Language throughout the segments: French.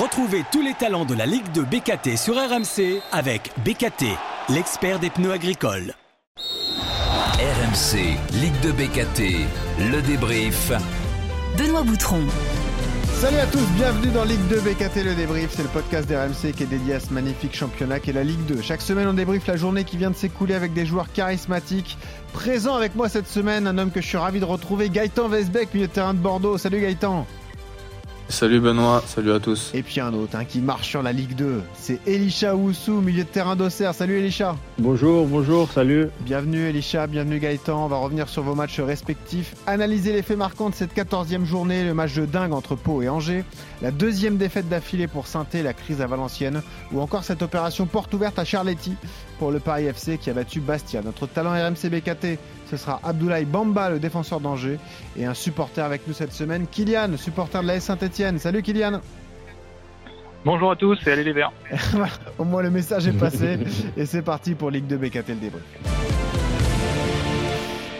Retrouvez tous les talents de la Ligue de BKT sur RMC avec BKT, l'expert des pneus agricoles. RMC, Ligue de BKT, le débrief. Benoît Boutron. Salut à tous, bienvenue dans Ligue 2 BKT le débrief, c'est le podcast d'RMC qui est dédié à ce magnifique championnat qui est la Ligue 2. Chaque semaine on débriefe la journée qui vient de s'écouler avec des joueurs charismatiques. Présent avec moi cette semaine, un homme que je suis ravi de retrouver, Gaëtan Vesbeck, milieu de terrain de Bordeaux. Salut Gaëtan Salut Benoît, salut à tous. Et puis un autre hein, qui marche sur la Ligue 2, c'est Elisha Oussou, milieu de terrain d'Auxerre. Salut Elisha. Bonjour, bonjour, salut. Bienvenue Elisha, bienvenue Gaëtan. On va revenir sur vos matchs respectifs, analyser les faits marquants de cette 14e journée, le match de dingue entre Pau et Angers, la deuxième défaite d'affilée pour saint la crise à Valenciennes, ou encore cette opération porte ouverte à Charletti pour le Paris FC qui a battu Bastia. Notre talent RMC BKT, ce sera Abdoulaye Bamba, le défenseur d'Angers, et un supporter avec nous cette semaine, Kylian, supporter de la Saint-Etienne. Salut Kylian Bonjour à tous et allez les Verts. Au moins le message est passé et c'est parti pour Ligue 2 BKT le débrief.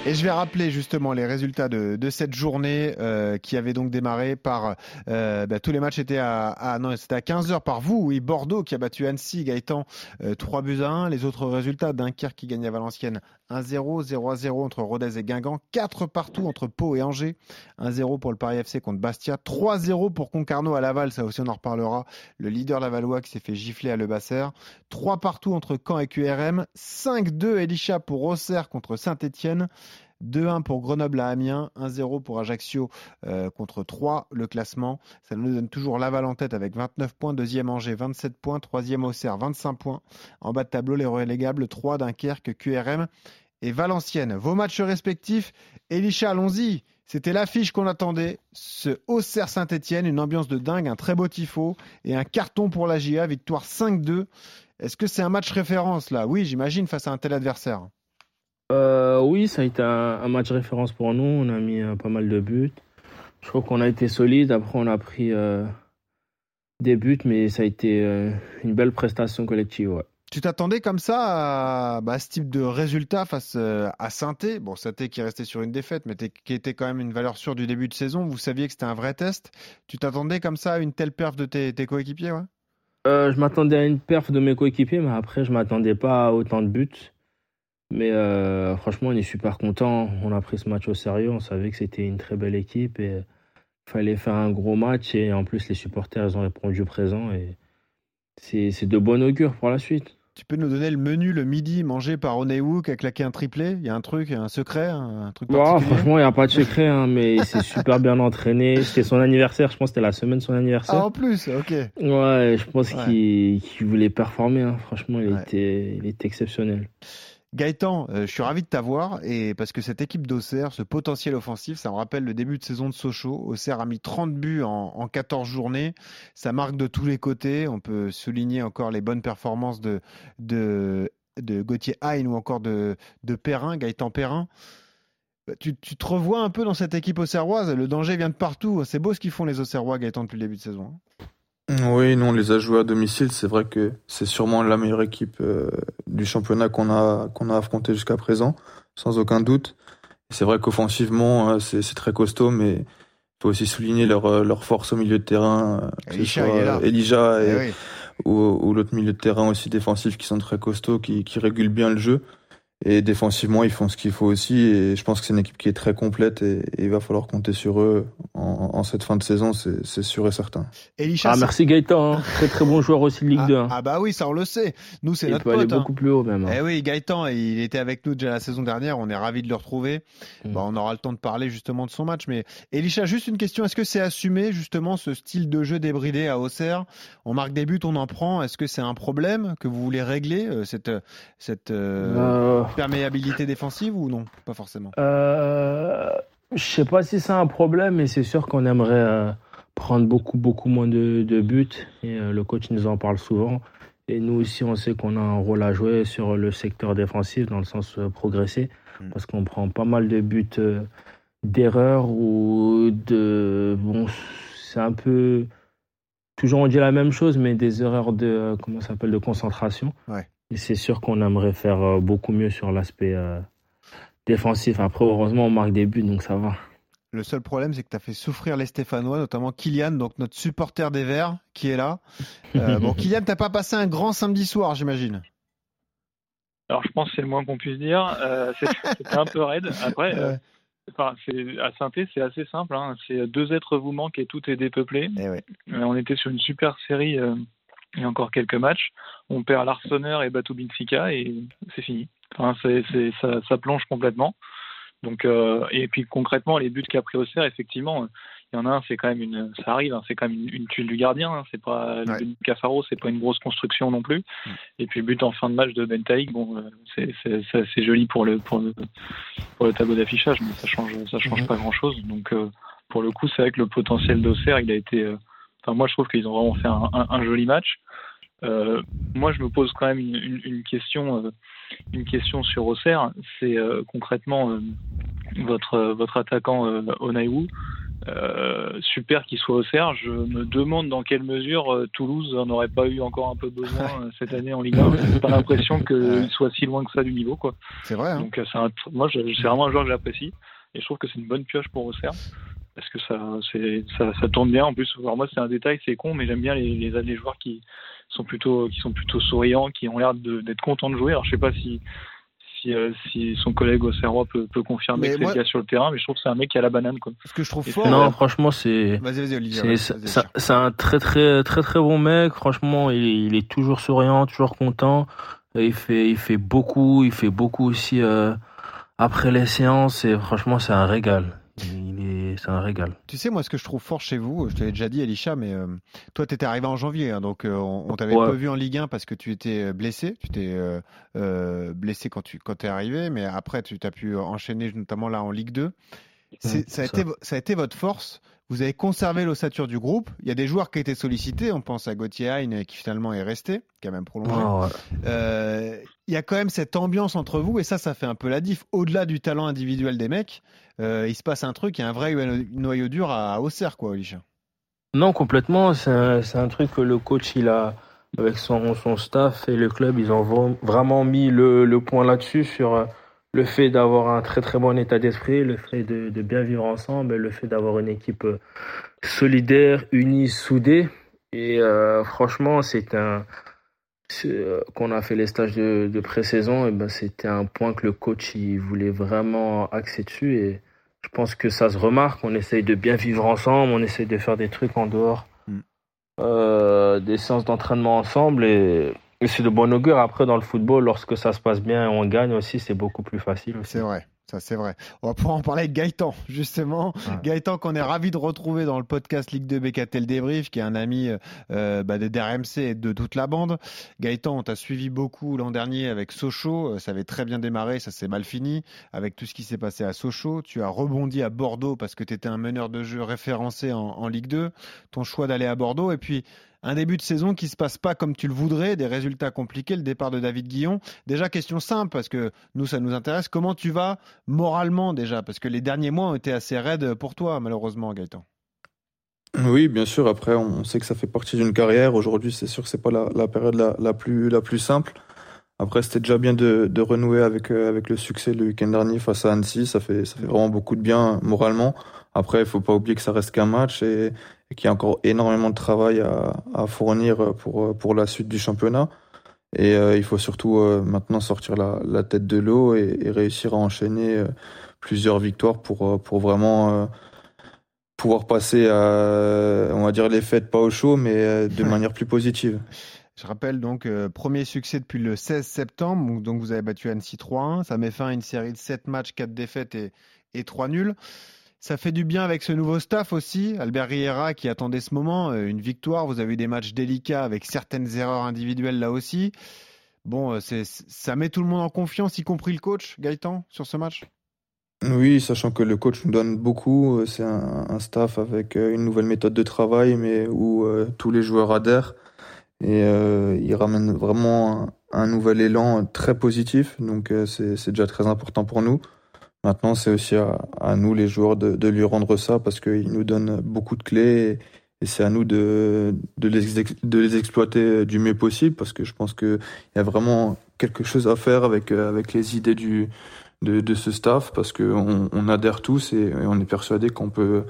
Et je vais rappeler justement les résultats de, de cette journée euh, qui avait donc démarré par euh, bah, tous les matchs étaient à, à non c'était à 15h par vous oui Bordeaux qui a battu Annecy Gaëtan euh, 3 buts à 1 les autres résultats Dunkerque qui gagne à Valenciennes 1-0 0 0 entre Rodez et Guingamp. 4 partout entre Pau et Angers. 1-0 pour le Paris FC contre Bastia. 3-0 pour Concarneau à Laval. Ça aussi on en reparlera. Le leader lavallois qui s'est fait gifler à Le Basser. 3 partout entre Caen et QRM 5-2 Elisha pour Auxerre contre Saint-Etienne 2-1 pour Grenoble à Amiens, 1-0 pour Ajaccio euh, contre 3 le classement. Ça nous donne toujours Laval en tête avec 29 points, deuxième Angers 27 points, troisième Auxerre 25 points. En bas de tableau les relégables 3 Dunkerque, QRM et Valenciennes. Vos matchs respectifs, Elisha, allons-y. C'était l'affiche qu'on attendait. Ce Auxerre Saint-Etienne, une ambiance de dingue, un très beau tifo et un carton pour la GIA, victoire 5-2. Est-ce que c'est un match référence là? Oui, j'imagine face à un tel adversaire. Euh, oui, ça a été un, match référence pour nous. On a mis euh, pas mal de buts. Je crois qu'on a été solide. Après, on a pris euh, des buts, mais ça a été une belle prestation collective. Ouais. Tu t'attendais comme ça à, bah, ce type de résultat face à Sainté Bon, Sainté qui est resté sur une défaite, mais qui était quand même une valeur sûre du début de saison. Vous saviez que c'était un vrai test. Tu t'attendais comme ça à une telle perf de tes, tes coéquipiers ouais? Je m'attendais à une perf de mes coéquipiers, mais après, je m'attendais pas à autant de buts. Mais euh, franchement, on est super content. On a pris ce match au sérieux. On savait que c'était une très belle équipe et il fallait faire un gros match. Et en plus, les supporters, ils ont répondu présent. Et c'est de bon augure pour la suite. Tu peux nous donner le menu le midi mangé par Onewu qui a claqué un triplé? Il y a un truc, un secret un truc Franchement, il n'y a pas de secret, hein, mais il s'est super bien entraîné. C'était son anniversaire, je pense que c'était la semaine de son anniversaire. Ah, en plus, ok. Ouais, je pense qu'il voulait performer. Hein. Franchement, il, était, il était exceptionnel. Gaëtan, euh, je suis ravi de t'avoir et parce que cette équipe d'Auxerre, ce potentiel offensif, ça me rappelle le début de saison de Sochaux. Auxerre a mis 30 buts en, 14 journées. Ça marque de tous les côtés. On peut souligner encore les bonnes performances de, Gauthier Hain ou encore de, Perrin, Gaëtan Perrin. Bah, tu, tu, te revois un peu dans cette équipe auxerroise. Le danger vient de partout. C'est beau ce qu'ils font les Auxerrois, Gaëtan, depuis le début de saison. Hein. Oui, nous on les a joués à domicile. C'est vrai que c'est sûrement la meilleure équipe euh, du championnat qu'on a qu'on a affronté jusqu'à présent, sans aucun doute. C'est vrai qu'offensivement euh, c'est très costaud, mais il faut aussi souligner leur euh, leur force au milieu de terrain. Elijah et, ou, ou l'autre milieu de terrain aussi défensif qui sont très costauds, qui qui régulent bien le jeu. Et défensivement, ils font ce qu'il faut aussi. Et je pense que c'est une équipe qui est très complète et, il va falloir compter sur eux en, cette fin de saison, c'est sûr et certain. ah, merci Gaëtan, hein. très très bon joueur aussi de Ligue 2. Hein. Ah, bah oui, ça on le sait. Nous, c'est notre peut pote. aller beaucoup plus haut même. Hein. Eh oui, Gaëtan, il était avec nous déjà la saison dernière. On est ravis de le retrouver. Mm. Bah, on aura le temps de parler justement de son match. Mais Elisha, juste une question. Est-ce que c'est assumé justement ce style de jeu débridé à Auxerre? On marque des buts, on en prend. Est-ce que c'est un problème que vous voulez régler euh, cette, cette euh, euh, perméabilité défensive ou non? Pas forcément. Euh, je sais pas si c'est un problème, mais c'est sûr qu'on aimerait euh, prendre beaucoup, beaucoup moins de, buts. Et euh, le coach nous en parle souvent. Et nous aussi, on sait qu'on a un rôle à jouer sur le secteur défensif, dans le sens euh, progresser, mm. parce qu'on prend pas mal de buts d'erreur ou de. Bon, c'est un peu. Toujours on dit la même chose, mais des erreurs de comment s'appelle de concentration. Ouais. C'est sûr qu'on aimerait faire euh, beaucoup mieux sur l'aspect euh, défensif. Après, heureusement, on marque des buts, donc ça va. Le seul problème, c'est que tu as fait souffrir les Stéphanois, notamment Kylian, donc notre supporter des Verts, qui est là. Euh, bon, Kylian, t'as pas passé un grand samedi soir, j'imagine. Alors, je pense que c'est le moins qu'on puisse dire. Euh, C'était un peu raide. Après, euh, enfin, à saint c'est assez simple. Hein. C'est deux êtres vous manquent et tout est dépeuplé. Eh ouais. Euh, on était sur une super série euh, il y a encore quelques matchs. On perd l'Arseneur et Batu Benfica et c'est fini. Enfin, ça, ça plonge complètement. Donc, euh, et puis concrètement, les buts qu'a pris Auxerre, effectivement, il y en a un, c'est quand même une, ça arrive, hein, c'est quand même une, une, tuile du gardien. Hein, c'est pas le Ouais. but de Cafaro, c'est pas une grosse construction non plus. Mm. Et puis le but en fin de match de Bentaïk, bon, euh, c'est, joli pour le, pour le, pour le tableau d'affichage, mais ça change, ça change Mhm. pas grand chose. Donc, euh, pour le coup, c'est vrai que le potentiel d'Auxerre, il a été, enfin, moi, je trouve qu'ils ont vraiment fait un, un, un joli match. Euh, moi, je me pose quand même une, une, une question, euh, une question sur Auxerre. C'est euh, concrètement votre votre attaquant Onaiwu. Super qu'il soit Auxerre. Je me demande dans quelle mesure Toulouse n'aurait pas eu encore un peu besoin cette année en Ligue 1. J'ai pas l'impression qu'il soit si loin que ça du niveau, quoi. C'est vrai. Hein Donc c'est moi, c'est vraiment un joueur que j'apprécie et je trouve que c'est une bonne pioche pour Auxerre parce que ça, ça, ça tourne bien. En plus, alors moi, c'est un détail, c'est con, mais j'aime bien les, les, les joueurs qui sont plutôt, qui sont plutôt souriants, qui ont l'air d'être contents de jouer. Alors je sais pas si si, euh, si son collègue Auxerrois peut, peut confirmer Mais que c'est le cas sur le terrain, mais je trouve que c'est un mec qui a la banane, quoi. Ce que je trouve Et fort. c'est- Non, franchement, c'est. Vas-y, vas-y, Olivier. C'est un très très très très bon mec. Franchement, il, est- il est toujours souriant, toujours content. Il fait il fait beaucoup, il fait beaucoup aussi euh, après les séances. Et franchement, c'est un régal. C'est un régal. Tu sais, moi, ce que je trouve fort chez vous, je te l'ai déjà dit, Elisha, mais euh, toi, tu étais arrivé en janvier, hein, donc euh, on, on t'avait Ouais. pas vu en Ligue 1 parce que tu étais blessé. Tu t'es euh, euh, blessé quand tu quand es arrivé, mais après, tu as pu enchaîner, notamment là en Ligue 2. C'est- Mm, ça, a ça. été, ça a été votre force. Vous avez conservé l'ossature du groupe. Il y a des joueurs qui ont été sollicités. On pense à Gauthier Hein, qui finalement est resté, qui a même prolongé. Ouais. Euh, il y a quand même cette ambiance entre vous et ça, ça fait un peu la diff. Au-delà du talent individuel des mecs, euh, il se passe un truc, il y a un vrai noyau dur à Auxerre, quoi, Elisha. Non, complètement. C'est un, un truc que le coach, il a, avec son, son staff et le club, ils ont vra- vraiment mis le, le point là-dessus sur euh, le fait d'avoir un très très bon état d'esprit, le fait de, de bien vivre ensemble, le fait d'avoir une équipe euh, solidaire, unie, soudée. Et euh, franchement, c'est un. euh, Quand on a fait les stages de, de pré-saison, ben, c'était un point que le coach il voulait vraiment axer dessus. Et je pense que ça se remarque. On essaye de bien vivre ensemble, on essaye de faire des trucs en dehors, Mm. euh, des séances d'entraînement ensemble. Et, et c'est de bon augure. Après, dans le football, lorsque ça se passe bien et on gagne aussi, c'est beaucoup plus facile. C'est vrai, ça c'est vrai. On va pouvoir en parler avec Gaëtan, justement. Ouais. Gaëtan qu'on est ravi de retrouver dans le podcast Ligue 2 BKT le débrief, qui est un ami euh, bah, de DRMC et de toute la bande. Gaëtan, on t'a suivi beaucoup l'an dernier avec Sochaux. Euh, Ça avait très bien démarré, ça s'est mal fini. Avec tout ce qui s'est passé à Sochaux, tu as rebondi à Bordeaux parce que tu étais un meneur de jeu référencé en, en Ligue 2. Ton choix d'aller à Bordeaux et puis un début de saison qui se passe pas comme tu le voudrais, des résultats compliqués, le départ de David Guillon. Déjà, question simple, parce que nous, ça nous intéresse. Comment tu vas moralement déjà? Parce que les derniers mois ont été assez raides pour toi, malheureusement, Gaëtan. Oui, bien sûr. Après, on sait que ça fait partie d'une carrière. Aujourd'hui, c'est sûr que c'est pas la, période la, la plus, la plus simple. Après, c'était déjà bien de, de renouer avec, euh, avec le succès le week-end dernier face à Annecy. Ça fait, ça fait vraiment beaucoup de bien moralement. Après, il faut pas oublier que ça reste qu'un match et, et qu'il y a encore énormément de travail à, à fournir pour, pour la suite du championnat. Et euh, il faut surtout euh, maintenant sortir la, la tête de l'eau et, et réussir à enchaîner euh, plusieurs victoires pour, pour vraiment pouvoir passer à, on va dire, les fêtes pas au chaud, mais de manière plus positive. Je rappelle donc, premier succès depuis le 16 septembre. Donc, donc vous avez battu Annecy 3-1. Ça met fin à une série de 7 matchs, 4 défaites et, et 3 nuls. Ça fait du bien avec ce nouveau staff aussi. Albert Riera qui attendait ce moment, euh, une victoire. Vous avez eu des matchs délicats avec certaines erreurs individuelles là aussi. Bon, euh, ça met tout le monde en confiance, y compris le coach, Gaëtan, sur ce match? Oui, sachant que le coach nous donne beaucoup. euh, C'est un, staff avec une nouvelle méthode de travail, mais où tous les joueurs adhèrent. Et il ramène vraiment un, nouvel élan très positif. Donc c'est déjà très important pour nous. Maintenant, c'est aussi à, nous, les joueurs, de, lui rendre ça parce qu'il nous donne beaucoup de clés. Et, et c'est à nous de, les, exploiter du mieux possible parce que je pense qu'il y a vraiment quelque chose à faire avec, euh, les idées de, ce staff parce qu'on on adhère tous et, on est persuadé qu'on peut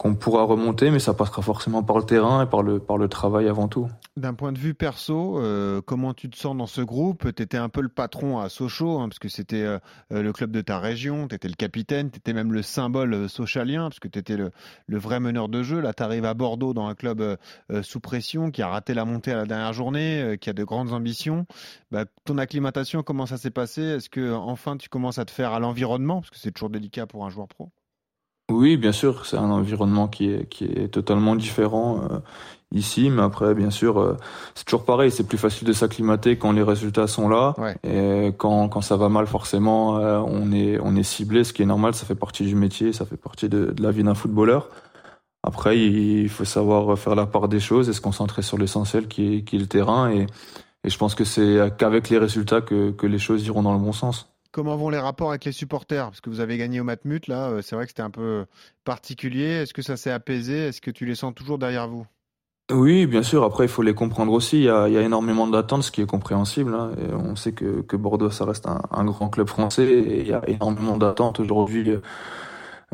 qu'on pourra remonter, mais ça passera forcément par le terrain et par le, travail avant tout. D'un point de vue perso, euh, comment tu te sens dans ce groupe? Tu étais un peu le patron à Sochaux, hein, parce que c'était euh, le club de ta région, tu étais le capitaine, tu étais même le symbole euh, socialien, parce que tu étais le, vrai meneur de jeu. Là, tu arrives à Bordeaux dans un club euh, sous pression, qui a raté la montée à la dernière journée, qui a de grandes ambitions. Bah, ton acclimatation, comment ça s'est passé? Est-ce que enfin tu commences à te faire à l'environnement, parce que c'est toujours délicat pour un joueur pro oui, bien sûr, c'est un environnement qui est, qui est totalement différent euh, ici, mais après, bien sûr, euh, c'est toujours pareil, c'est plus facile de s'acclimater quand les résultats sont là, et quand, quand ça va mal, forcément, euh, on est on est ciblé, ce qui est normal, ça fait partie du métier, ça fait partie de, de la vie d'un footballeur. Après, il faut savoir faire la part des choses et se concentrer sur l'essentiel qui est, qui est le terrain, et, et je pense que c'est qu'avec les résultats que, que les choses iront dans le bon sens. Comment vont les rapports avec les supporters? Parce que vous avez gagné au Matmut, là, euh, c'est vrai que c'était un peu particulier. Est-ce que ça s'est apaisé? Est-ce que tu les sens toujours derrière vous? Oui, bien sûr. Après, il faut les comprendre aussi. Il y a, énormément d'attentes, ce qui est compréhensible. Hein. On sait que, Bordeaux, ça reste un, grand club français. Et il y a énormément d'attentes aujourd'hui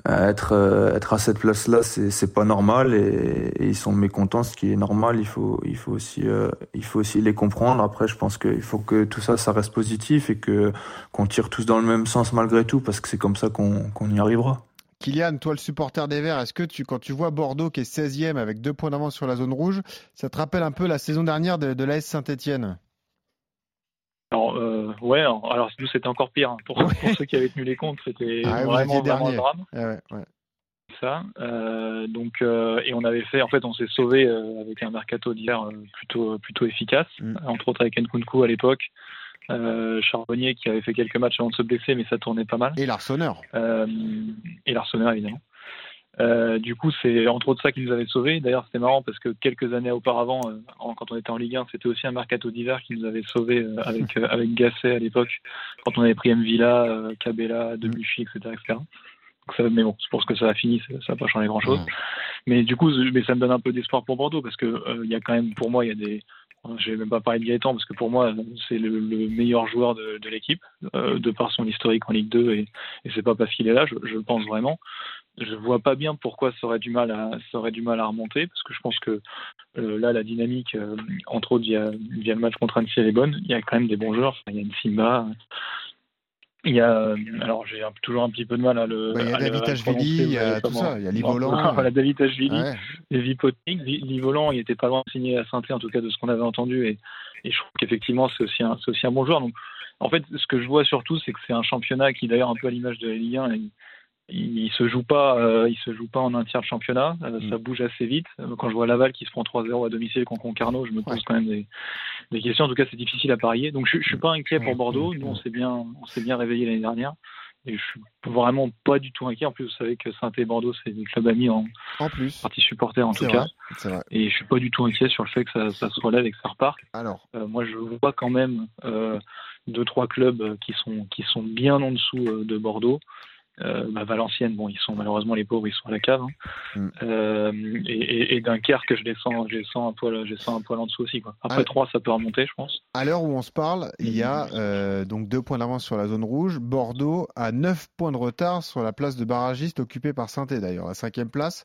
être euh, être à cette place là c'est c'est pas normal et, ils sont mécontents ce qui est normal. Il faut il faut aussi euh, il faut aussi les comprendre. Après je pense qu'il faut que tout ça ça reste positif et que qu'on tire tous dans le même sens malgré tout parce que c'est comme ça qu'on qu'on y arrivera. Kylian, toi le supporter des Verts, est-ce que tu, quand tu vois Bordeaux qui est 16e avec deux points d'avance sur la zone rouge, ça te rappelle un peu la saison dernière de, de l'AS Saint-Etienne? Alors, euh, ouais, alors nous c'était encore pire. Hein. Pour, ceux qui avaient tenu les comptes, c'était ah, vraiment, vraiment un drame. Ah ouais, ouais. Ça. Euh, donc, euh, et on avait fait, en fait, on s'est sauvé euh, avec un mercato d'hier euh, plutôt, plutôt efficace, mm. entre autres avec Nkunku à l'époque. Charbonnier qui avait fait quelques matchs avant de se blesser, mais ça tournait pas mal. Et l'Arseneur. et l'Arseneur, évidemment. Euh, du coup, c'est entre autres ça qui nous avait sauvés. D'ailleurs, c'était marrant parce que quelques années auparavant, euh, quand on était en Ligue 1, c'était aussi un mercato d'hiver qui nous avait sauvés euh, avec avec Gasset à l'époque, quand on avait pris M Villa, Cabella, Debuchy, etc., etc. Donc ça, mais bon, c'est pour ce que ça a fini, ça n'a pas changé grand chose. Mais du coup, mais ça me donne un peu d'espoir pour Bordeaux parce que il y a quand même, pour moi, il y a des je vais même pas parler de Gaëtan parce que pour moi c'est le, meilleur joueur de, l'équipe de par son historique en Ligue 2 et, et c'est pas parce qu'il est là, je, le pense vraiment. Je vois pas bien pourquoi ça aurait du mal à ça aurait du mal à remonter parce que je pense que euh, là la dynamique euh, entre autres via, le match contre Annecy est bonne. Il y a quand même des bons joueurs. Il y a une Simba il y a alors j'ai toujours un petit peu de mal à le bah, il y a David il y a tout ça. Il y a Livolan voilà David Ashvili et Vipotnik Livolan il était pas loin de signer à saint en tout cas de ce qu'on avait entendu. Et, et je trouve qu'effectivement c'est aussi un c'est aussi un bon joueur. Donc en fait ce que je vois surtout c'est que c'est un championnat qui d'ailleurs un peu à l'image de la Ligue 1 il se joue pas euh, il se joue pas en un tiers de championnat euh, mm. ça bouge assez vite euh, quand je vois Laval qui se prend 3-0 à domicile contre Concarneau je me pose quand même des, des, questions en tout cas c'est difficile à parier donc je, je suis pas inquiet pour Bordeaux nous on s'est bien on s'est bien réveillé l'année dernière et je suis vraiment pas du tout inquiet. En plus, vous savez que saint et Bordeaux, c'est des clubs amis en, en plus. partie supporter en tout cas. Et je suis pas du tout inquiet sur le fait que ça, ça se relève et que ça repart. Alors, moi, je vois quand même euh, deux trois clubs qui sont qui sont bien en dessous de Bordeaux. Euh, bah, Valenciennes, bon, ils sont malheureusement les pauvres, ils sont à la cave. Hein. Mm. Euh, et, et, et, Dunkerque, je les sens, je les sens un poil, je les sens un poil en dessous aussi. Quoi. Après 3, ça peut remonter, je pense. À l'heure où on se parle, il y a euh, donc deux points d'avance sur la zone rouge. Bordeaux a 9 points de retard sur la place de barragiste occupée par saint d'ailleurs, la cinquième place.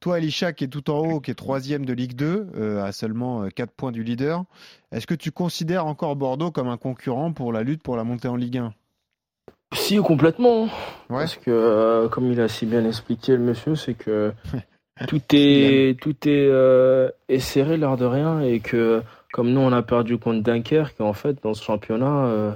Toi, Elisha, qui est tout en haut, qui est troisième de Ligue 2, euh, à seulement 4 points du leader, est-ce que tu considères encore Bordeaux comme un concurrent pour la lutte pour la montée en Ligue 1 si, complètement. Ouais. Parce que, euh, comme il a si bien expliqué le monsieur, c'est que tout est, tout est, euh, serré l'air de rien et que, comme nous, on a perdu contre Dunkerque, en fait, dans ce championnat, euh,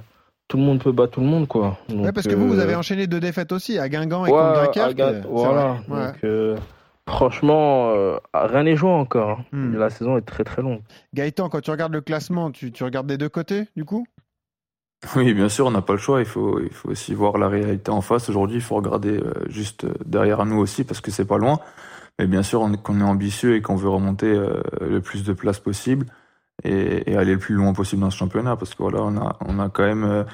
tout le monde peut battre tout le monde, quoi. ouais, parce que vous, vous avez enchaîné deux défaites aussi, à Guingamp et contre Dunkerque. voilà. Donc, franchement, rien n'est joué encore. Hein. Hmm. La saison est très très longue. Gaëtan, quand tu regardes le classement, tu, tu regardes des deux côtés, du coup? oui, bien sûr, on n'a pas le choix. Il faut, il faut aussi voir la réalité en face. Aujourd'hui, il faut regarder euh, juste euh, derrière nous aussi parce que c'est pas loin. Mais bien sûr, qu'on est ambitieux et qu'on veut remonter euh, le plus de places possible et, aller le plus loin possible dans ce championnat parce que voilà, on a, on a quand même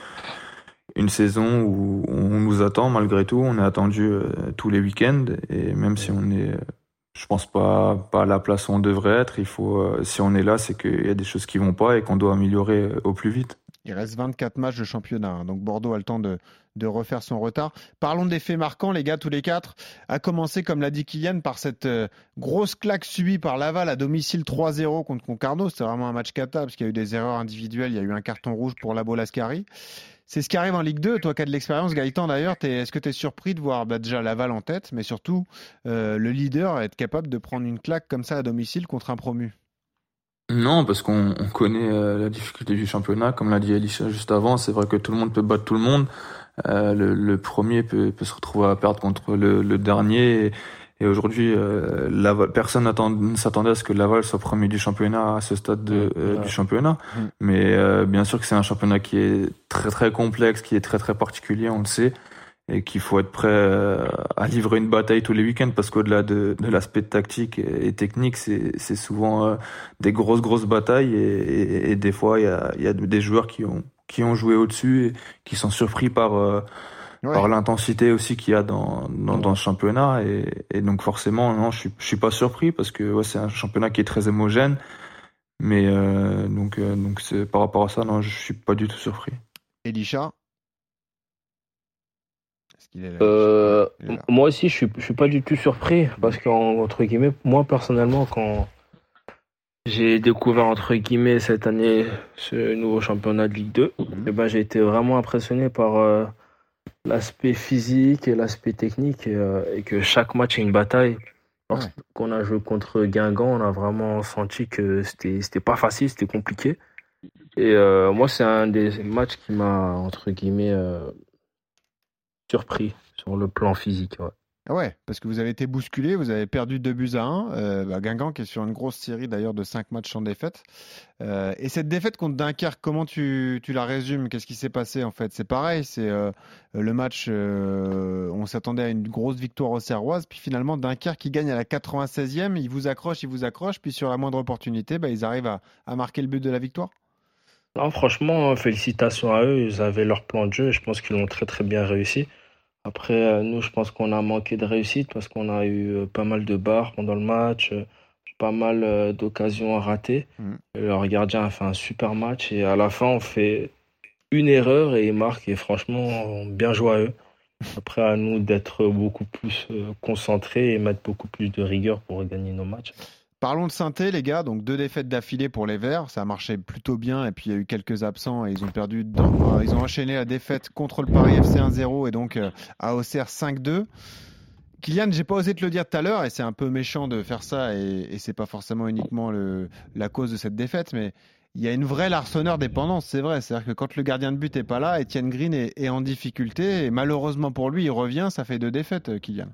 une saison où on nous attend malgré tout. On est attendu tous les week-ends et même si on est, je pense pas, pas à la place où on devrait être, il faut, si on est là, c'est qu'il y a des choses qui vont pas et qu'on doit améliorer au plus vite. Il reste 24 matchs de championnat, hein. donc Bordeaux a le temps de, refaire son retard. Parlons des faits marquants, les gars, tous les quatre. À commencer, comme l'a dit Kylian, par cette euh, grosse claque subie par Laval à domicile 3-0 contre Concarneau. C'était vraiment un match cata parce qu'il y a eu des erreurs individuelles. Il y a eu un carton rouge pour Labo Lascari. C'est ce qui arrive en Ligue 2. Toi qui as de l'expérience, Gaëtan d'ailleurs, est-ce que tu es surpris de voir bah, déjà Laval en tête, mais surtout euh, le leader être capable de prendre une claque comme ça à domicile contre un promu? Non, parce qu'on connaît euh, la difficulté du championnat, comme l'a dit Alicia juste avant. C'est vrai que tout le monde peut battre tout le monde. Euh, le, premier peut, se retrouver à perdre contre le, dernier. Et, aujourd'hui, euh, personne ne s'attendait à ce que Laval soit premier du championnat à ce stade du championnat. Mm. Mais bien sûr que c'est un championnat qui est très très complexe, qui est très très particulier, on le sait et qu'il faut être prêt euh, à livrer une bataille tous les week-ends parce qu'au-delà de, de l'aspect tactique et, technique, c'est souvent euh, des grosses grosses batailles et, et, des fois il y a, y a, des joueurs qui ont qui ont joué au-dessus et qui sont surpris par euh, par l'intensité aussi qu'il y a dans dans, dans ce championnat et, et, donc forcément non je suis je suis pas surpris parce que ouais, c'est un championnat qui est très homogène mais donc donc c'est par rapport à ça non je suis pas du tout surpris. Elisha? Euh, moi aussi, je suis, je suis pas du tout surpris parce qu'entre guillemets, moi personnellement, quand j'ai découvert entre guillemets cette année ce nouveau championnat de Ligue 2, mhm. eh ben, j'ai été vraiment impressionné par euh, l'aspect physique et l'aspect technique euh, et, que chaque match est une bataille. Lorsqu'on a joué contre Guingamp, on a vraiment senti que c'était c'était pas facile, c'était compliqué. Et moi, c'est un des matchs qui m'a entre guillemets surpris sur le plan physique. Ouais. Ah ouais, parce que vous avez été bousculé, vous avez perdu 2 buts à 1. Euh, bah, Guingamp est sur une grosse série d'ailleurs de 5 matchs sans défaite. Euh, et cette défaite contre Dunkerque, comment tu, la résumes? Qu'est-ce qui s'est passé en fait? C'est pareil, c'est euh, le match, on s'attendait à une grosse victoire au Serroise, puis finalement Dunkerque qui gagne à la 96e, ils vous accrochent, ils vous accrochent, puis sur la moindre opportunité, bah, ils arrivent à marquer le but de la victoire non, franchement, félicitations à eux. Ils avaient leur plan de jeu et je pense qu'ils l'ont très très bien réussi. Après, euh, nous, je pense qu'on a manqué de réussite parce qu'on a eu euh, pas mal de barres pendant le match, euh, pas mal d'occasions à rater. Mm. Leur gardien a fait un super match et à la fin, on fait une erreur et ils marquent. Et franchement, bien joué à eux. Après, à nous d'être beaucoup plus concentrés et mettre beaucoup plus de rigueur pour gagner nos matchs. Parlons de Synthé, les gars. Donc deux défaites d'affilée pour les Verts, ça a marché plutôt bien. Et puis il y a eu quelques absents et ils ont perdu. Dans... ils ont enchaîné la défaite contre le Paris FC 1-0 et donc euh, à Auxerre 5-2. Kylian, j'ai pas osé te le dire tout à l'heure et c'est un peu méchant de faire ça et, et c'est pas forcément uniquement la cause de cette défaite, mais il y a une vraie Larsonneur dépendance, c'est vrai. C'est-à-dire que quand le gardien de but est pas là, Etienne Green est, est en difficulté et malheureusement pour lui, il revient. Ça fait deux défaites, Kylian.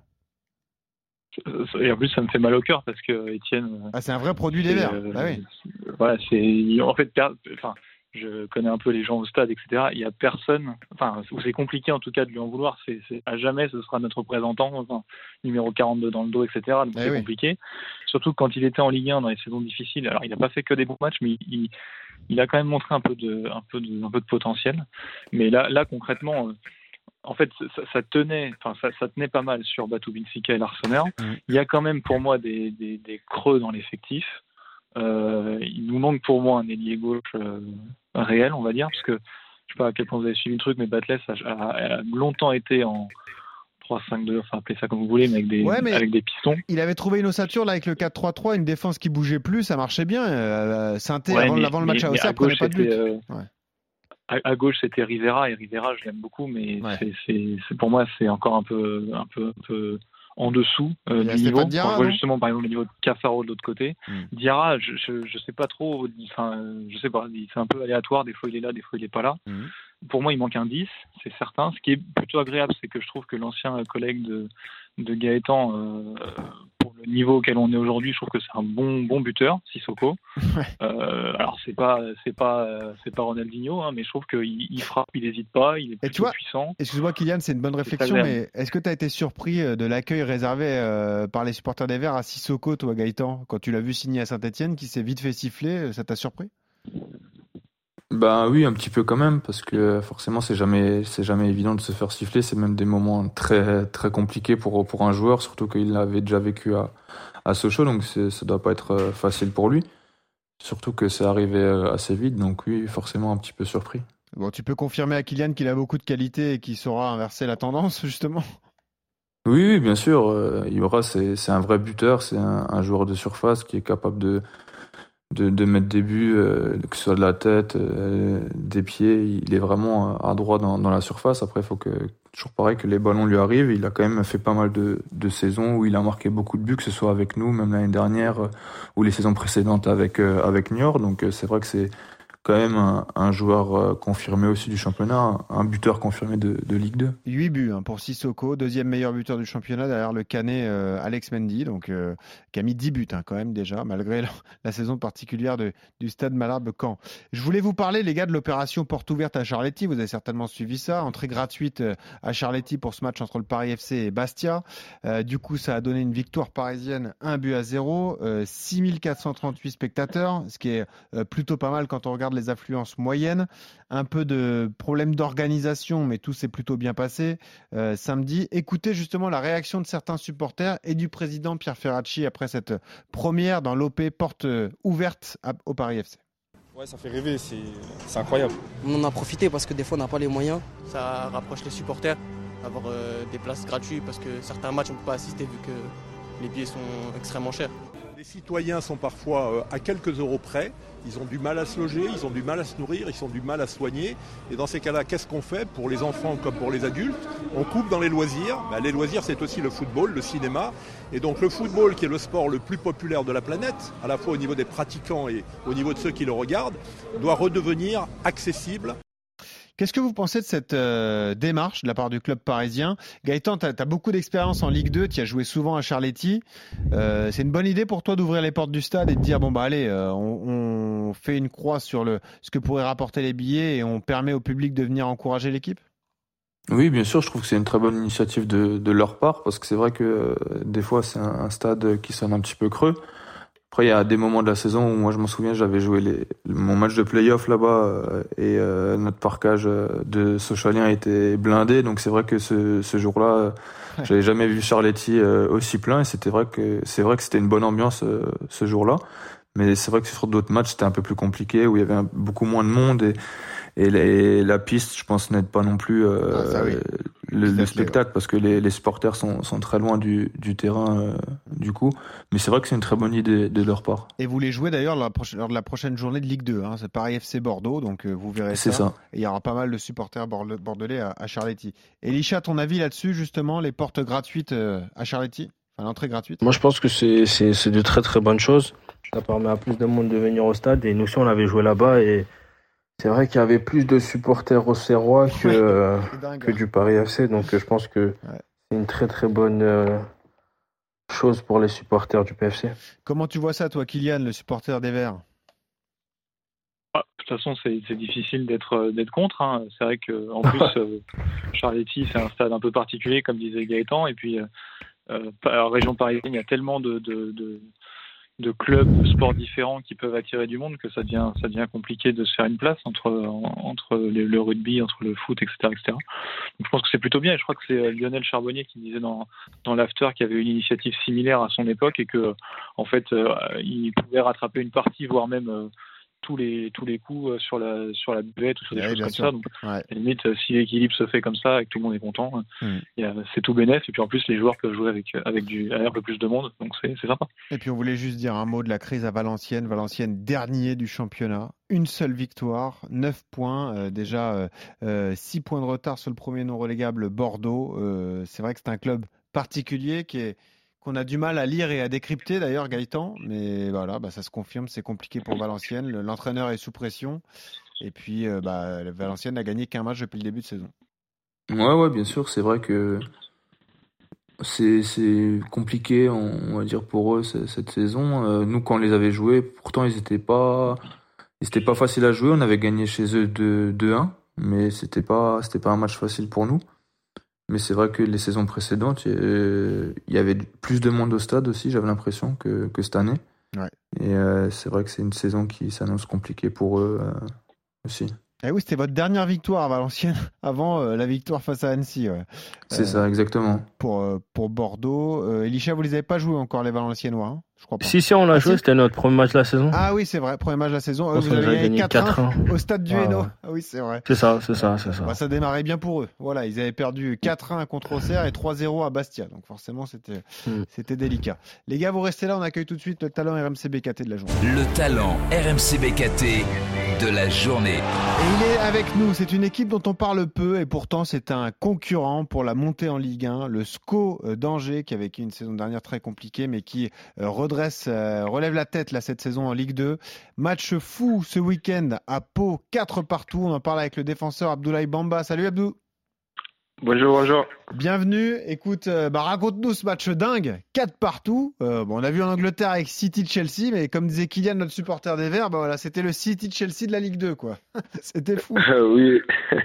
Et en plus, ça me fait mal au cœur parce que Étienne. Ah, c'est un vrai produit des Verts. Euh, ah oui. Voilà, c'est en fait, enfin, je connais un peu les gens au stade, etc. Il y a personne, enfin, c'est compliqué en tout cas de lui en vouloir. C'est à jamais, ce sera notre représentant, enfin, numéro 42 dans le dos, etc. Donc eh c'est compliqué. Surtout quand il était en Ligue 1 dans les saisons difficiles. Alors, il n'a pas fait que des bons matchs, mais il, il a quand même montré un peu de, un peu de, un peu de potentiel. Mais là, là concrètement en fait, ça, tenait, enfin, ça, tenait pas mal sur Batou Benfica et l'Arsenal. Mm. Il y a quand même pour moi des, creux dans l'effectif. Euh, il nous manque pour moi un ailier gauche euh, réel, on va dire, parce que je sais pas à quel point vous avez suivi le truc, mais Batless a, longtemps été en 3-5-2, enfin appelez ça comme vous voulez, mais avec des, avec des pistons. Il avait trouvé une ossature là avec le 4-3-3, une défense qui bougeait plus, ça marchait bien. Euh, avant, le match à Auxerre, prenait pas de but. Euh, à, gauche c'était Rivera et Rivera je l'aime beaucoup mais c'est pour moi c'est encore un peu un peu un peu en dessous euh, du niveau. Diarra, justement par exemple le niveau de Cafaro de l'autre côté. Hmm. Diarra, je, je, je sais pas trop, enfin je sais pas, c'est un peu aléatoire. Des fois il est là, des fois il est pas là. Hmm. Pour moi il manque un 10, c'est certain. Ce qui est plutôt agréable, c'est que je trouve que l'ancien collègue de de Gaëtan euh, pour le niveau auquel on est aujourd'hui, je trouve que c'est un bon bon buteur, Sissoko. Euh, alors c'est pas c'est pas c'est pas Ronaldinho, hein, mais je trouve qu'il il frappe, il n'hésite pas, il est plutôt vois, puissant. Excuse-moi Kylian, c'est une bonne réflexion, mais est-ce que tu as été surpris euh, de l'accueil réservé euh, par les supporters des Verts à Sissoko, toi Gaëtan, quand tu l'as vu signer à Saint-Etienne, qui s'est vite fait siffler, ça t'a surpris? Bah oui, un petit peu quand même, parce que forcément c'est jamais c'est jamais évident de se faire siffler. C'est même des moments très très compliqués pour pour un joueur, surtout qu'il l'avait déjà vécu à à Sochaux, donc ça doit pas être euh, facile pour lui. Surtout que c'est arrivé euh, assez vite, donc oui, forcément un petit peu surpris. Bon, tu peux confirmer à Kylian qu'il a beaucoup de qualité et qu'il saura inverser la tendance, justement? Oui, bien sûr. Euh, Ibra, c'est un vrai buteur, c'est un, joueur de surface qui est capable de, de, mettre des buts, euh, que ce soit de la tête, euh, des pieds. Il est vraiment à droit dans, la surface. Après, il faut que, toujours pareil, que les ballons lui arrivent. Il a quand même fait pas mal de, de saisons où il a marqué beaucoup de buts, que ce soit avec nous, même l'année dernière, ou les saisons précédentes avec, avec Niort. Donc, c'est vrai que c'est quand même un, joueur euh, confirmé aussi du championnat, un buteur confirmé de, Ligue 2. 8 buts hein, pour Sissoko, deuxième meilleur buteur du championnat derrière le Canet euh, Alex Mendy, donc, euh, qui a mis 10 buts hein, quand même déjà, malgré la, saison particulière du Stade Malherbe Caen. Je voulais vous parler, les gars, de l'opération porte ouverte à Charletti. Vous avez certainement suivi ça. Entrée gratuite à Charletti pour ce match entre le Paris FC et Bastia. du coup, ça a donné une victoire parisienne, 1 but à 0, 6438 spectateurs, ce qui est plutôt pas mal quand on regarde les affluences moyennes, un peu de problème d'organisation, mais tout s'est plutôt bien passé euh, samedi. Écoutez justement la réaction de certains supporters et du président Pierre Ferracci après cette première dans l'OP porte ouverte au Paris FC. Ouais, ça fait rêver, c'est incroyable. On en a profité parce que des fois on n'a pas les moyens. Ça rapproche les supporters, avoir euh, des places gratuites parce que certains matchs on ne peut pas assister vu que les billets sont extrêmement chers. Les citoyens sont parfois euh, à quelques euros près. Ils ont du mal à se loger, ils ont du mal à se nourrir, ils ont du mal à soigner. Et dans ces cas-là, qu'est-ce qu'on fait pour les enfants comme pour les adultes? On coupe dans les loisirs. Ben, les loisirs, c'est aussi le football, le cinéma. Et donc le football, qui est le sport le plus populaire de la planète, à la fois au niveau des pratiquants et au niveau de ceux qui le regardent, doit redevenir accessible Qu'est-ce que vous pensez de cette euh, démarche de la part du club parisien? Gaëtan, tu as, beaucoup d'expérience en Ligue 2, tu as joué souvent à Charletti. Euh, c'est une bonne idée pour toi d'ouvrir les portes du stade et de dire bon bah allez, euh, on, fait une croix sur le, ce que pourraient rapporter les billets et on permet au public de venir encourager l'équipe? Oui, bien sûr, je trouve que c'est une très bonne initiative de, leur part parce que c'est vrai que des fois c'est un, stade qui sonne un petit peu creux. Après, il y a des moments de la saison où moi je m'en souviens, j'avais joué les, mon match de playoff là-bas euh, et euh, notre parcage euh, de Socialien était blindé. Donc c'est vrai que ce, ce jour-là, j'avais jamais vu Charletti aussi plein et c'était vrai que c'est vrai que c'était une bonne ambiance ce jour-là. Mais c'est vrai que sur d'autres matchs, c'était un peu plus compliqué où il y avait beaucoup moins de monde et et, la piste, je pense, n'aide pas non plus euh, ah, le, spectacle parce que les, les supporters sont, sont, très loin du, du terrain euh, du coup. Mais c'est vrai que c'est une très bonne idée de leur part. Et vous les jouez d'ailleurs lors de la prochaine journée de Ligue 2. Hein. C'est Paris FC Bordeaux, donc euh, vous verrez ça. ça. Et il y aura pas mal de supporters bordelais à, à Charletti. Elisha, ton avis là-dessus, justement, les portes gratuites à Charletti? Enfin, l'entrée gratuite? Moi, je pense que c'est de très très bonnes choses. Ça permet à plus de monde de venir au stade. Et nous aussi, on avait joué là-bas et c'est vrai qu'il y avait plus de supporters au Serrois que, que du Paris FC, donc je pense que c'est une très très bonne euh, chose pour les supporters du PFC. Comment tu vois ça, toi, Kylian, le supporter des Verts? Ah, de toute façon, c'est difficile d'être euh, d'être contre. Hein. C'est vrai qu'en plus, euh, Charletti, c'est un stade un peu particulier, comme disait Gaëtan. Et puis, euh, région parisienne, il y a tellement de, de clubs de sports différents qui peuvent attirer du monde que ça devient ça devient compliqué de se faire une place entre entre le rugby entre le foot etc etc donc je pense que c'est plutôt bien. Et je crois que c'est euh, Lionel Charbonnier qui disait dans dans l'after qu'il y avait une initiative similaire à son époque et que en fait euh, il pouvait rattraper une partie voire même euh, tous les tous les coups euh, sur la sur la buvette ou sur des choses comme ça. Donc, à la limite, euh, si l'équilibre se fait comme ça et que tout le monde est content, euh, mm. c'est tout bénéf. Et puis en plus, les joueurs peuvent jouer avec avec du un peu plus de monde, donc c'est sympa. Et puis on voulait juste dire un mot de la crise à Valenciennes. Valenciennes dernier du championnat, une seule victoire, 9 points, déjà 6 points de retard sur le premier non relégable Bordeaux. c'est vrai que c'est un club particulier qui est qu'on a du mal à lire et à décrypter d'ailleurs Gaëtan, mais voilà, bah, ça se confirme, c'est compliqué pour Valenciennes. L'entraîneur est sous pression et puis euh, bah, Valenciennes n'a gagné qu'un match depuis le début de saison. Ouais, ouais, bien sûr, c'est vrai que c'est compliqué, on, va dire pour eux cette saison. Euh, nous, quand on les avait joués, pourtant ils n'étaient pas, ils pas faciles à jouer. On avait gagné chez eux 2-1, mais c'était pas, c'était pas un match facile pour nous. Mais c'est vrai que les saisons précédentes, il y avait plus de monde au stade aussi, j'avais l'impression, que, que cette année. Et euh, c'est vrai que c'est une saison qui s'annonce compliquée pour eux euh, aussi. Eh oui, c'était votre dernière victoire à Valenciennes avant euh, la victoire face à Annecy. Ouais. C'est Euh, ça, exactement. Pour, euh, pour Bordeaux. Euh, Elisha, vous les avez pas joués encore, les Valenciennois hein? Je crois pas. Si, si, on l'a Ah, joué, c'était notre premier match de la saison. Ah oui, c'est vrai, premier match de la saison. Euh, vous avez gagné gagnés 4-1 au stade du Ouais, Hainaut. ouais. Ah oui, c'est vrai. C'est ça, c'est ça, c'est ça. Bah, ça démarrait bien pour eux. Voilà, ils avaient perdu 4-1 contre Auxerre et 3-0 à Bastia. Donc forcément, c'était Mm. c'était délicat. Les gars, vous restez là, on accueille tout de suite le talent RMC BKT de la journée. Le talent RMC BKT de la journée. Et il est avec nous. C'est une équipe dont on parle peu et pourtant c'est un concurrent pour la montée en Ligue 1. Le SCO euh, d'Angers qui a vécu une saison dernière très compliquée mais qui euh, redresse, euh, relève la tête là cette saison en Ligue 2. Match fou ce week-end à Pau, 4 partout. On en parle avec le défenseur Abdoulaye Bamba. Salut Abdou. Bonjour, bonjour. Bienvenue. Écoute, euh, bah, raconte-nous ce match dingue, 4 partout. Euh, bon, on a vu en Angleterre avec City Chelsea, mais comme disait Kylian, notre supporter des Verts, bah, voilà, c'était le City Chelsea de la Ligue 2, quoi. c'était fou. Oui,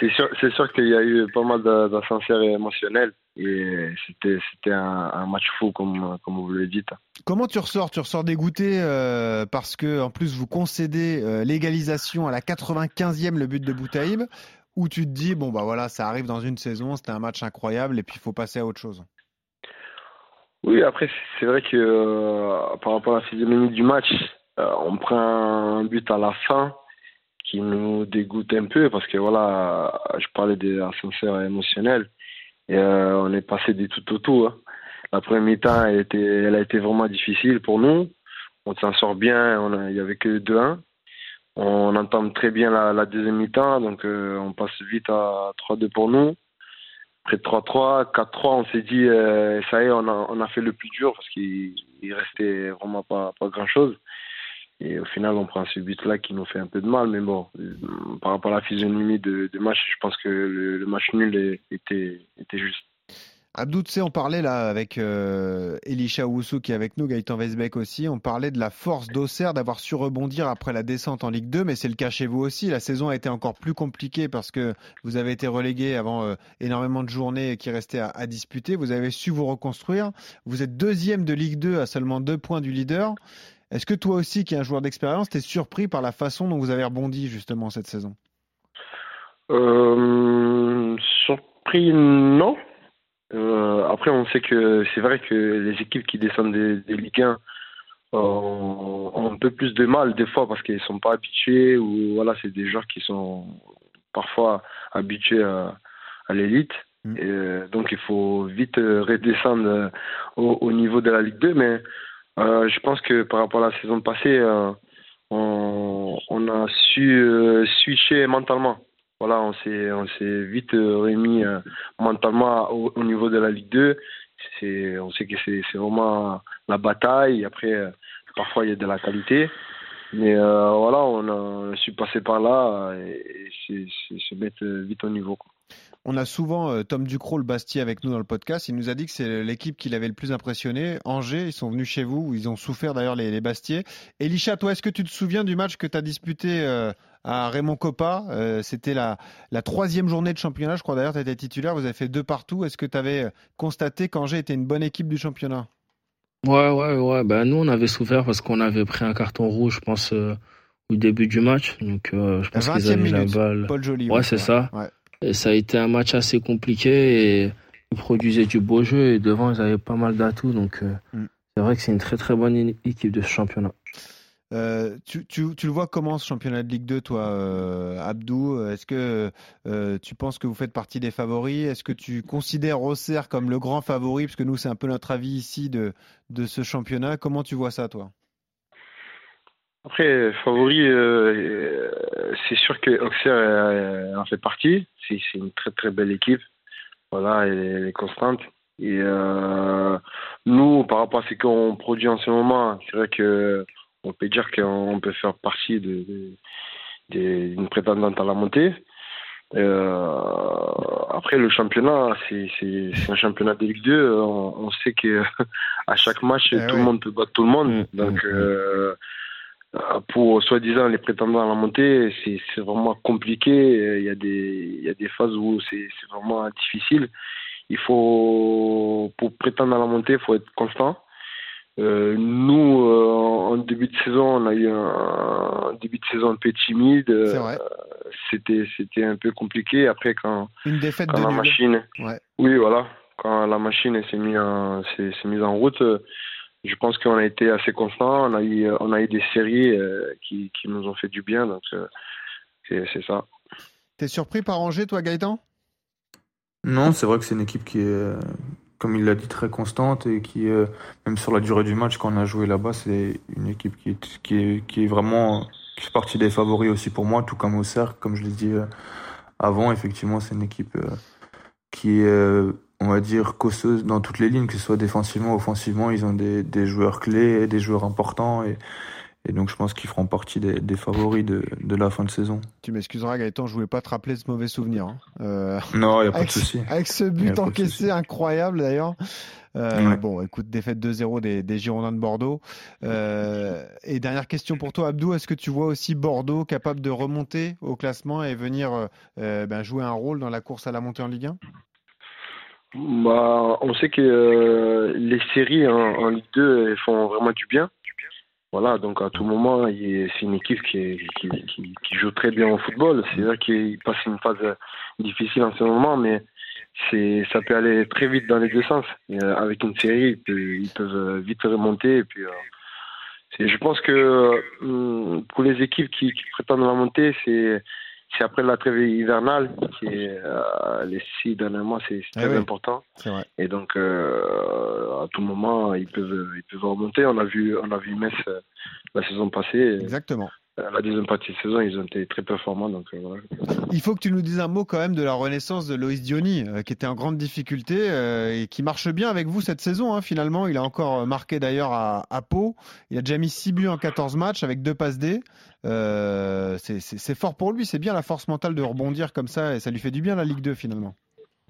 c'est sûr, sûr qu'il y a eu pas mal d'ascenseurs émotionnels et c'était, c'était un, un match fou comme, comme vous le dites. Comment tu ressors? Tu ressors dégoûté euh, parce que en plus vous concédez euh, l'égalisation à la 95e le but de Boutaïb ou tu te dis bon bah voilà ça arrive dans une saison c'était un match incroyable et puis il faut passer à autre chose? Oui, après, c'est vrai que euh, par rapport à la sixième minute du match, on prend un but à la fin qui nous dégoûte un peu parce que voilà, je parlais des ascenseurs émotionnels et euh, on est passé du tout au tout. hein. La première mi-temps, elle, a été vraiment difficile pour nous. On s'en sort bien, il y avait que 2-1. On entame très bien la, deuxième mi-temps, donc euh, on passe vite à 3-2 pour nous. Après 3-3, 4-3, on s'est dit, euh, ça y est, on a, fait le plus dur parce qu'il il restait vraiment pas grand-chose. Et au final, on prend ce but-là qui nous fait un peu de mal. Mais bon, euh, par rapport à la physionomie de, de match, je pense que le, match nul était, juste. Abdou, tu sais, on parlait là avec euh, Elisha Oussou qui est avec nous, Gaëtan Weisbeck aussi, on parlait de la force d'Auxerre d'avoir su rebondir après la descente en Ligue 2, mais c'est le cas chez vous aussi. La saison a été encore plus compliquée parce que vous avez été relégué avant euh, énormément de journées qui restaient à disputer. Vous avez su vous reconstruire. Vous êtes deuxième de Ligue 2 à seulement deux points du leader. Est-ce que toi aussi, qui es un joueur d'expérience, t'es surpris par la façon dont vous avez rebondi justement cette saison? Euh, surpris, non. Euh, après, on sait que c'est vrai que les équipes qui descendent des, des Ligue 1 euh, ont un peu plus de mal des fois parce qu'ils sont pas habitués ou voilà, c'est des joueurs qui sont parfois habitués à, à l'élite. Et, euh, donc il faut vite redescendre au, au niveau de la Ligue 2. Mais euh, je pense que par rapport à la saison passée, euh, on, a su euh, switcher mentalement. Voilà, on s'est on s'est vite remis mentalement au, au niveau de la Ligue 2. C'est on sait que c'est vraiment la bataille. Après, parfois il y a de la qualité. Mais voilà, on a, su passer par là et, c'est se mettre vite au niveau. quoi. On a souvent euh, Tom Ducrot, le Bastier, avec nous dans le podcast. Il nous a dit que c'est l'équipe qui l'avait le plus impressionné. Angers, ils sont venus chez vous, où ils ont souffert d'ailleurs les, les Bastiers. Elisha, toi, est-ce que tu te souviens du match que tu as disputé euh, à Raymond Coppa? Euh, C'était la, la troisième journée de championnat, je crois d'ailleurs, tu étais titulaire, vous avez fait deux partout. Est-ce que tu avais constaté qu'Angers était une bonne équipe du championnat? Ouais, ouais, ouais. Ben, nous, on avait souffert parce qu'on avait pris un carton rouge, je pense, euh, au début du match. Donc, euh, je pense qu'ils 20e avaient la minute, balle. Paul Joly. Ouais, c'est ouais. ça. Ouais. Et ça a été un match assez compliqué et ils produisaient du beau jeu et devant, ils avaient pas mal d'atouts. Donc, euh, Mm. c'est vrai que c'est une très, très bonne équipe de ce championnat. Euh, tu, tu- tu le vois comment ce championnat de Ligue 2, toi, euh, Abdou? Est-ce que euh, tu penses que vous faites partie des favoris? Est-ce que tu considères Auxerre comme le grand favori? Parce que nous, c'est un peu notre avis ici de, de ce championnat. Comment tu vois ça, toi? Après, favori, euh, euh, c'est sûr que Auxerre euh, en fait partie. C'est une très très belle équipe. Voilà, elle, est- constante. Et euh, nous, par rapport à ce qu'on produit en ce moment, c'est vrai que on peut dire qu'on peut faire partie de, de- de- d'une prétendante à la montée. Euh, après, le championnat, c'est un championnat de Ligue 2. On, on sait que à chaque match, Eh tout le monde peut battre tout le monde. Mm, Donc, mm, mm. euh, pour soi-disant les prétendants à la montée, c'est vraiment compliqué. Il y a des, il y a des phases où c'est vraiment difficile. Il faut, pour prétendre à la montée, il faut être constant. Euh, nous, euh, en début de saison, on a eu un, un début de saison un peu timide. Euh, c'était c'était un peu compliqué. Après, quand, Une défaite quand de la nul. machine, Ouais. oui, voilà, quand la machine s'est mise en, s'est, s'est mise en route, euh, je pense qu'on a été assez constant. On a eu, on a eu des séries euh, qui, qui nous ont fait du bien. Donc, euh, c'est, c'est ça. T'es surpris par Angers, toi, Gaëtan? Non, c'est vrai que c'est une équipe qui est, euh, comme il l'a dit, très constante et qui, euh, même sur la durée du match, quand on a joué là-bas, c'est une équipe qui est, qui est, qui est vraiment, qui fait partie des favoris aussi pour moi, tout comme au cercle, comme je l'ai dit euh, avant. Effectivement, c'est une équipe euh, qui est, euh, on va dire, cosseuse dans toutes les lignes, que ce soit défensivement, offensivement. Ils ont des, des joueurs clés, des joueurs importants et, et donc je pense qu'ils feront partie des, des favoris de, de la fin de saison. Tu m'excuseras, Gaëtan, je voulais pas te rappeler ce mauvais souvenir. hein. Euh, Non, il n'y a pas avec, de souci. avec ce but encaissé incroyable d'ailleurs. Euh, Ouais. Bon, écoute, défaite 2-0 des, des Girondins de Bordeaux. Euh, et dernière question pour toi, Abdou, est-ce que tu vois aussi Bordeaux capable de remonter au classement et venir ben, jouer un rôle dans la course à la montée en Ligue 1 Bah, on sait que euh, les séries en, Ligue 2 elles font vraiment du bien. Voilà, donc à tout moment, c'est une équipe qui, joue très bien au football. C'est vrai qu'il passe une phase difficile en ce moment, mais ça peut aller très vite dans les deux sens. Euh, avec une série, ils peuvent, vite remonter. Et puis, euh, je pense que euh, pour les équipes qui, qui prétendent la montée, c'est c'est après la trêve hivernale, qui est euh, les six derniers mois, c'est Ah très oui. important. Vrai. Et donc, euh, à tout moment, ils peuvent, ils peuvent remonter. On a vu, on a vu Metz euh, la saison passée. Exactement. La deuxième partie de saison, ils ont été très performants. Donc, voilà. Il faut que tu nous dises un mot quand même de la renaissance de Loïs Diony, qui était en grande difficulté et qui marche bien avec vous cette saison. hein, finalement, il a encore marqué d'ailleurs à, à Pau. Il a déjà mis 6 buts en 14 matchs avec deux passes D. Euh, c'est- fort pour lui, c'est bien la force mentale de rebondir comme ça et ça lui fait du bien la Ligue 2 finalement.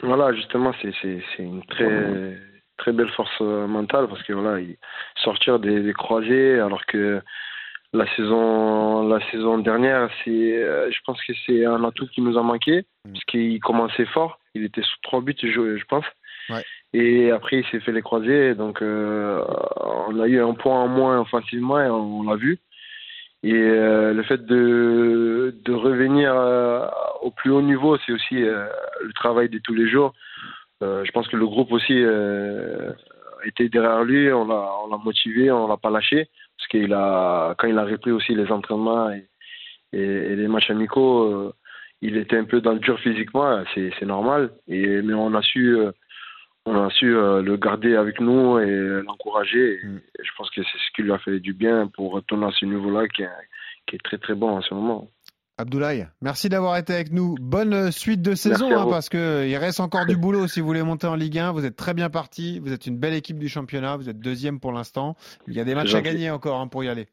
Voilà, justement, c'est une très très belle force euh, mentale parce que voilà, il- sortir des, des croisés alors que la saison la saison dernière, c'est euh, je pense que c'est un atout qui nous a manqué parce qu'il commençait fort, il était sous trois buts, je, je pense. Ouais. Et après, il s'est fait les croisés, donc euh, on a eu un point en moins offensivement et on, on l'a vu. Et euh, le fait de, revenir euh, au plus haut niveau, c'est aussi euh, le travail de tous les jours. Je pense que le groupe aussi était derrière lui, on l'a, motivé, on l'a pas lâché, parce qu'il a, quand il a repris aussi les entraînements et, les matchs amicaux, il était un peu dans le dur physiquement, c'est, normal. Et mais on a su, on a su euh, le garder avec nous et l'encourager. Et je pense que c'est ce qui lui a fait du bien pour retourner à ce niveau-là qui est, qui est très très bon en ce moment. Abdoulaye, merci d'avoir été avec nous. Bonne euh, suite de saison, hein, parce que il reste encore du boulot si vous voulez monter en Ligue 1. Vous êtes très bien parti, vous êtes une belle équipe du championnat, vous êtes deuxième pour l'instant. Il y a des matchs à gagner encore hein, pour y aller.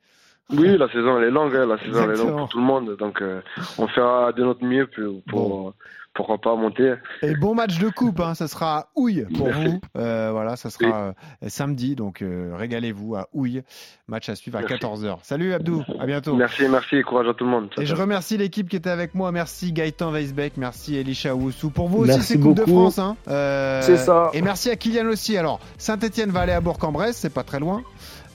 Oui, la saison elle est longue, hein, la saison elle est longue pour tout le monde, donc euh, on fera de notre mieux pour, pour pourquoi pas monter. Et bon match de coupe, hein, ça sera à Houille pour Merci. vous. Euh, voilà, ça sera euh, samedi, donc euh, régalez-vous à Houille. Match à suivre à Merci. 14h. Salut Abdou, à bientôt. Merci, merci et courage à tout le monde. Et je remercie l'équipe qui était avec moi. Merci Gaëtan Weisbeck, merci Elisha Oussou. Pour vous aussi, c'est Coupe de. France. Hein. Euh, C'est ça. Et merci à Kylian aussi. Alors, Saint-Etienne va aller à Bourg-en-Bresse, c'est pas très loin.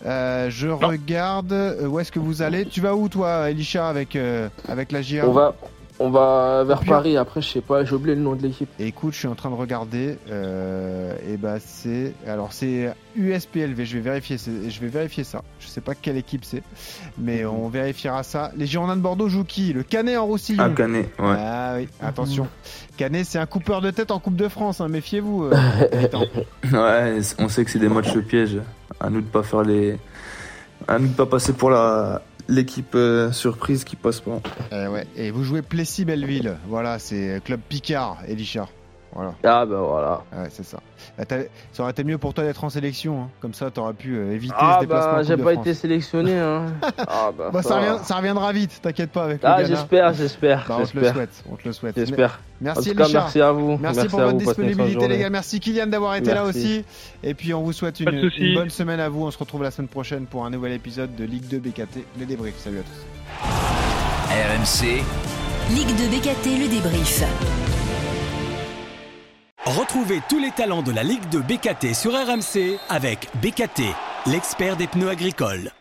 Euh, je regarde. euh, où est-ce que vous allez? Tu vas où, toi, Elisha, avec, euh, avec la GIA On va, on va vers Puis- Paris. Après, je sais pas, j'ai oublié le nom de l'équipe. Écoute, je suis en train de regarder. Euh, et bah c'est alors c'est USPLV. Je vais vérifier. Je vais vérifier ça. Je sais pas quelle équipe c'est, mais Mhm. on vérifiera ça. Les Girondins de Bordeaux jouent qui? Le Canet en Roussillon. À Canet, ouais. Ah oui, attention. Canet, c'est un coupeur de tête en Coupe de France. hein, Méfiez-vous. euh. Ouais, on sait que c'est des matchs pièges. À nous de pas faire les, à nous de pas passer pour la l'équipe euh, surprise qui passe pas. Eh ouais. Et vous jouez Plessis-Belleville. Voilà, c'est club Picard, Elisha. Voilà. Ah bah voilà. Ouais, c'est ça. Bah, ça aurait été mieux pour toi d'être en sélection. hein. Comme ça, t'aurais pu euh, éviter Ah ce déplacement. bah Coupe j'ai de pas France. été sélectionné. Hein. Ah bah, Bah, ça, ça revient- ça reviendra vite, t'inquiète pas avec le Ah j'espère, j'espère, Bah, on te le souhaite, on te le souhaite. J'espère. Merci En tout cas, merci à vous. Merci, pour votre vous, disponibilité les gars. Merci Kylian d'avoir été là aussi. Et puis on vous souhaite une, une bonne semaine à vous. On se retrouve la semaine prochaine pour un nouvel épisode de Ligue 2 BKT, les débriefs. Salut à tous. RMC, Ligue de BKT, le débrief. Retrouvez tous les talents de la Ligue de BKT sur RMC avec BKT, l'expert des pneus agricoles.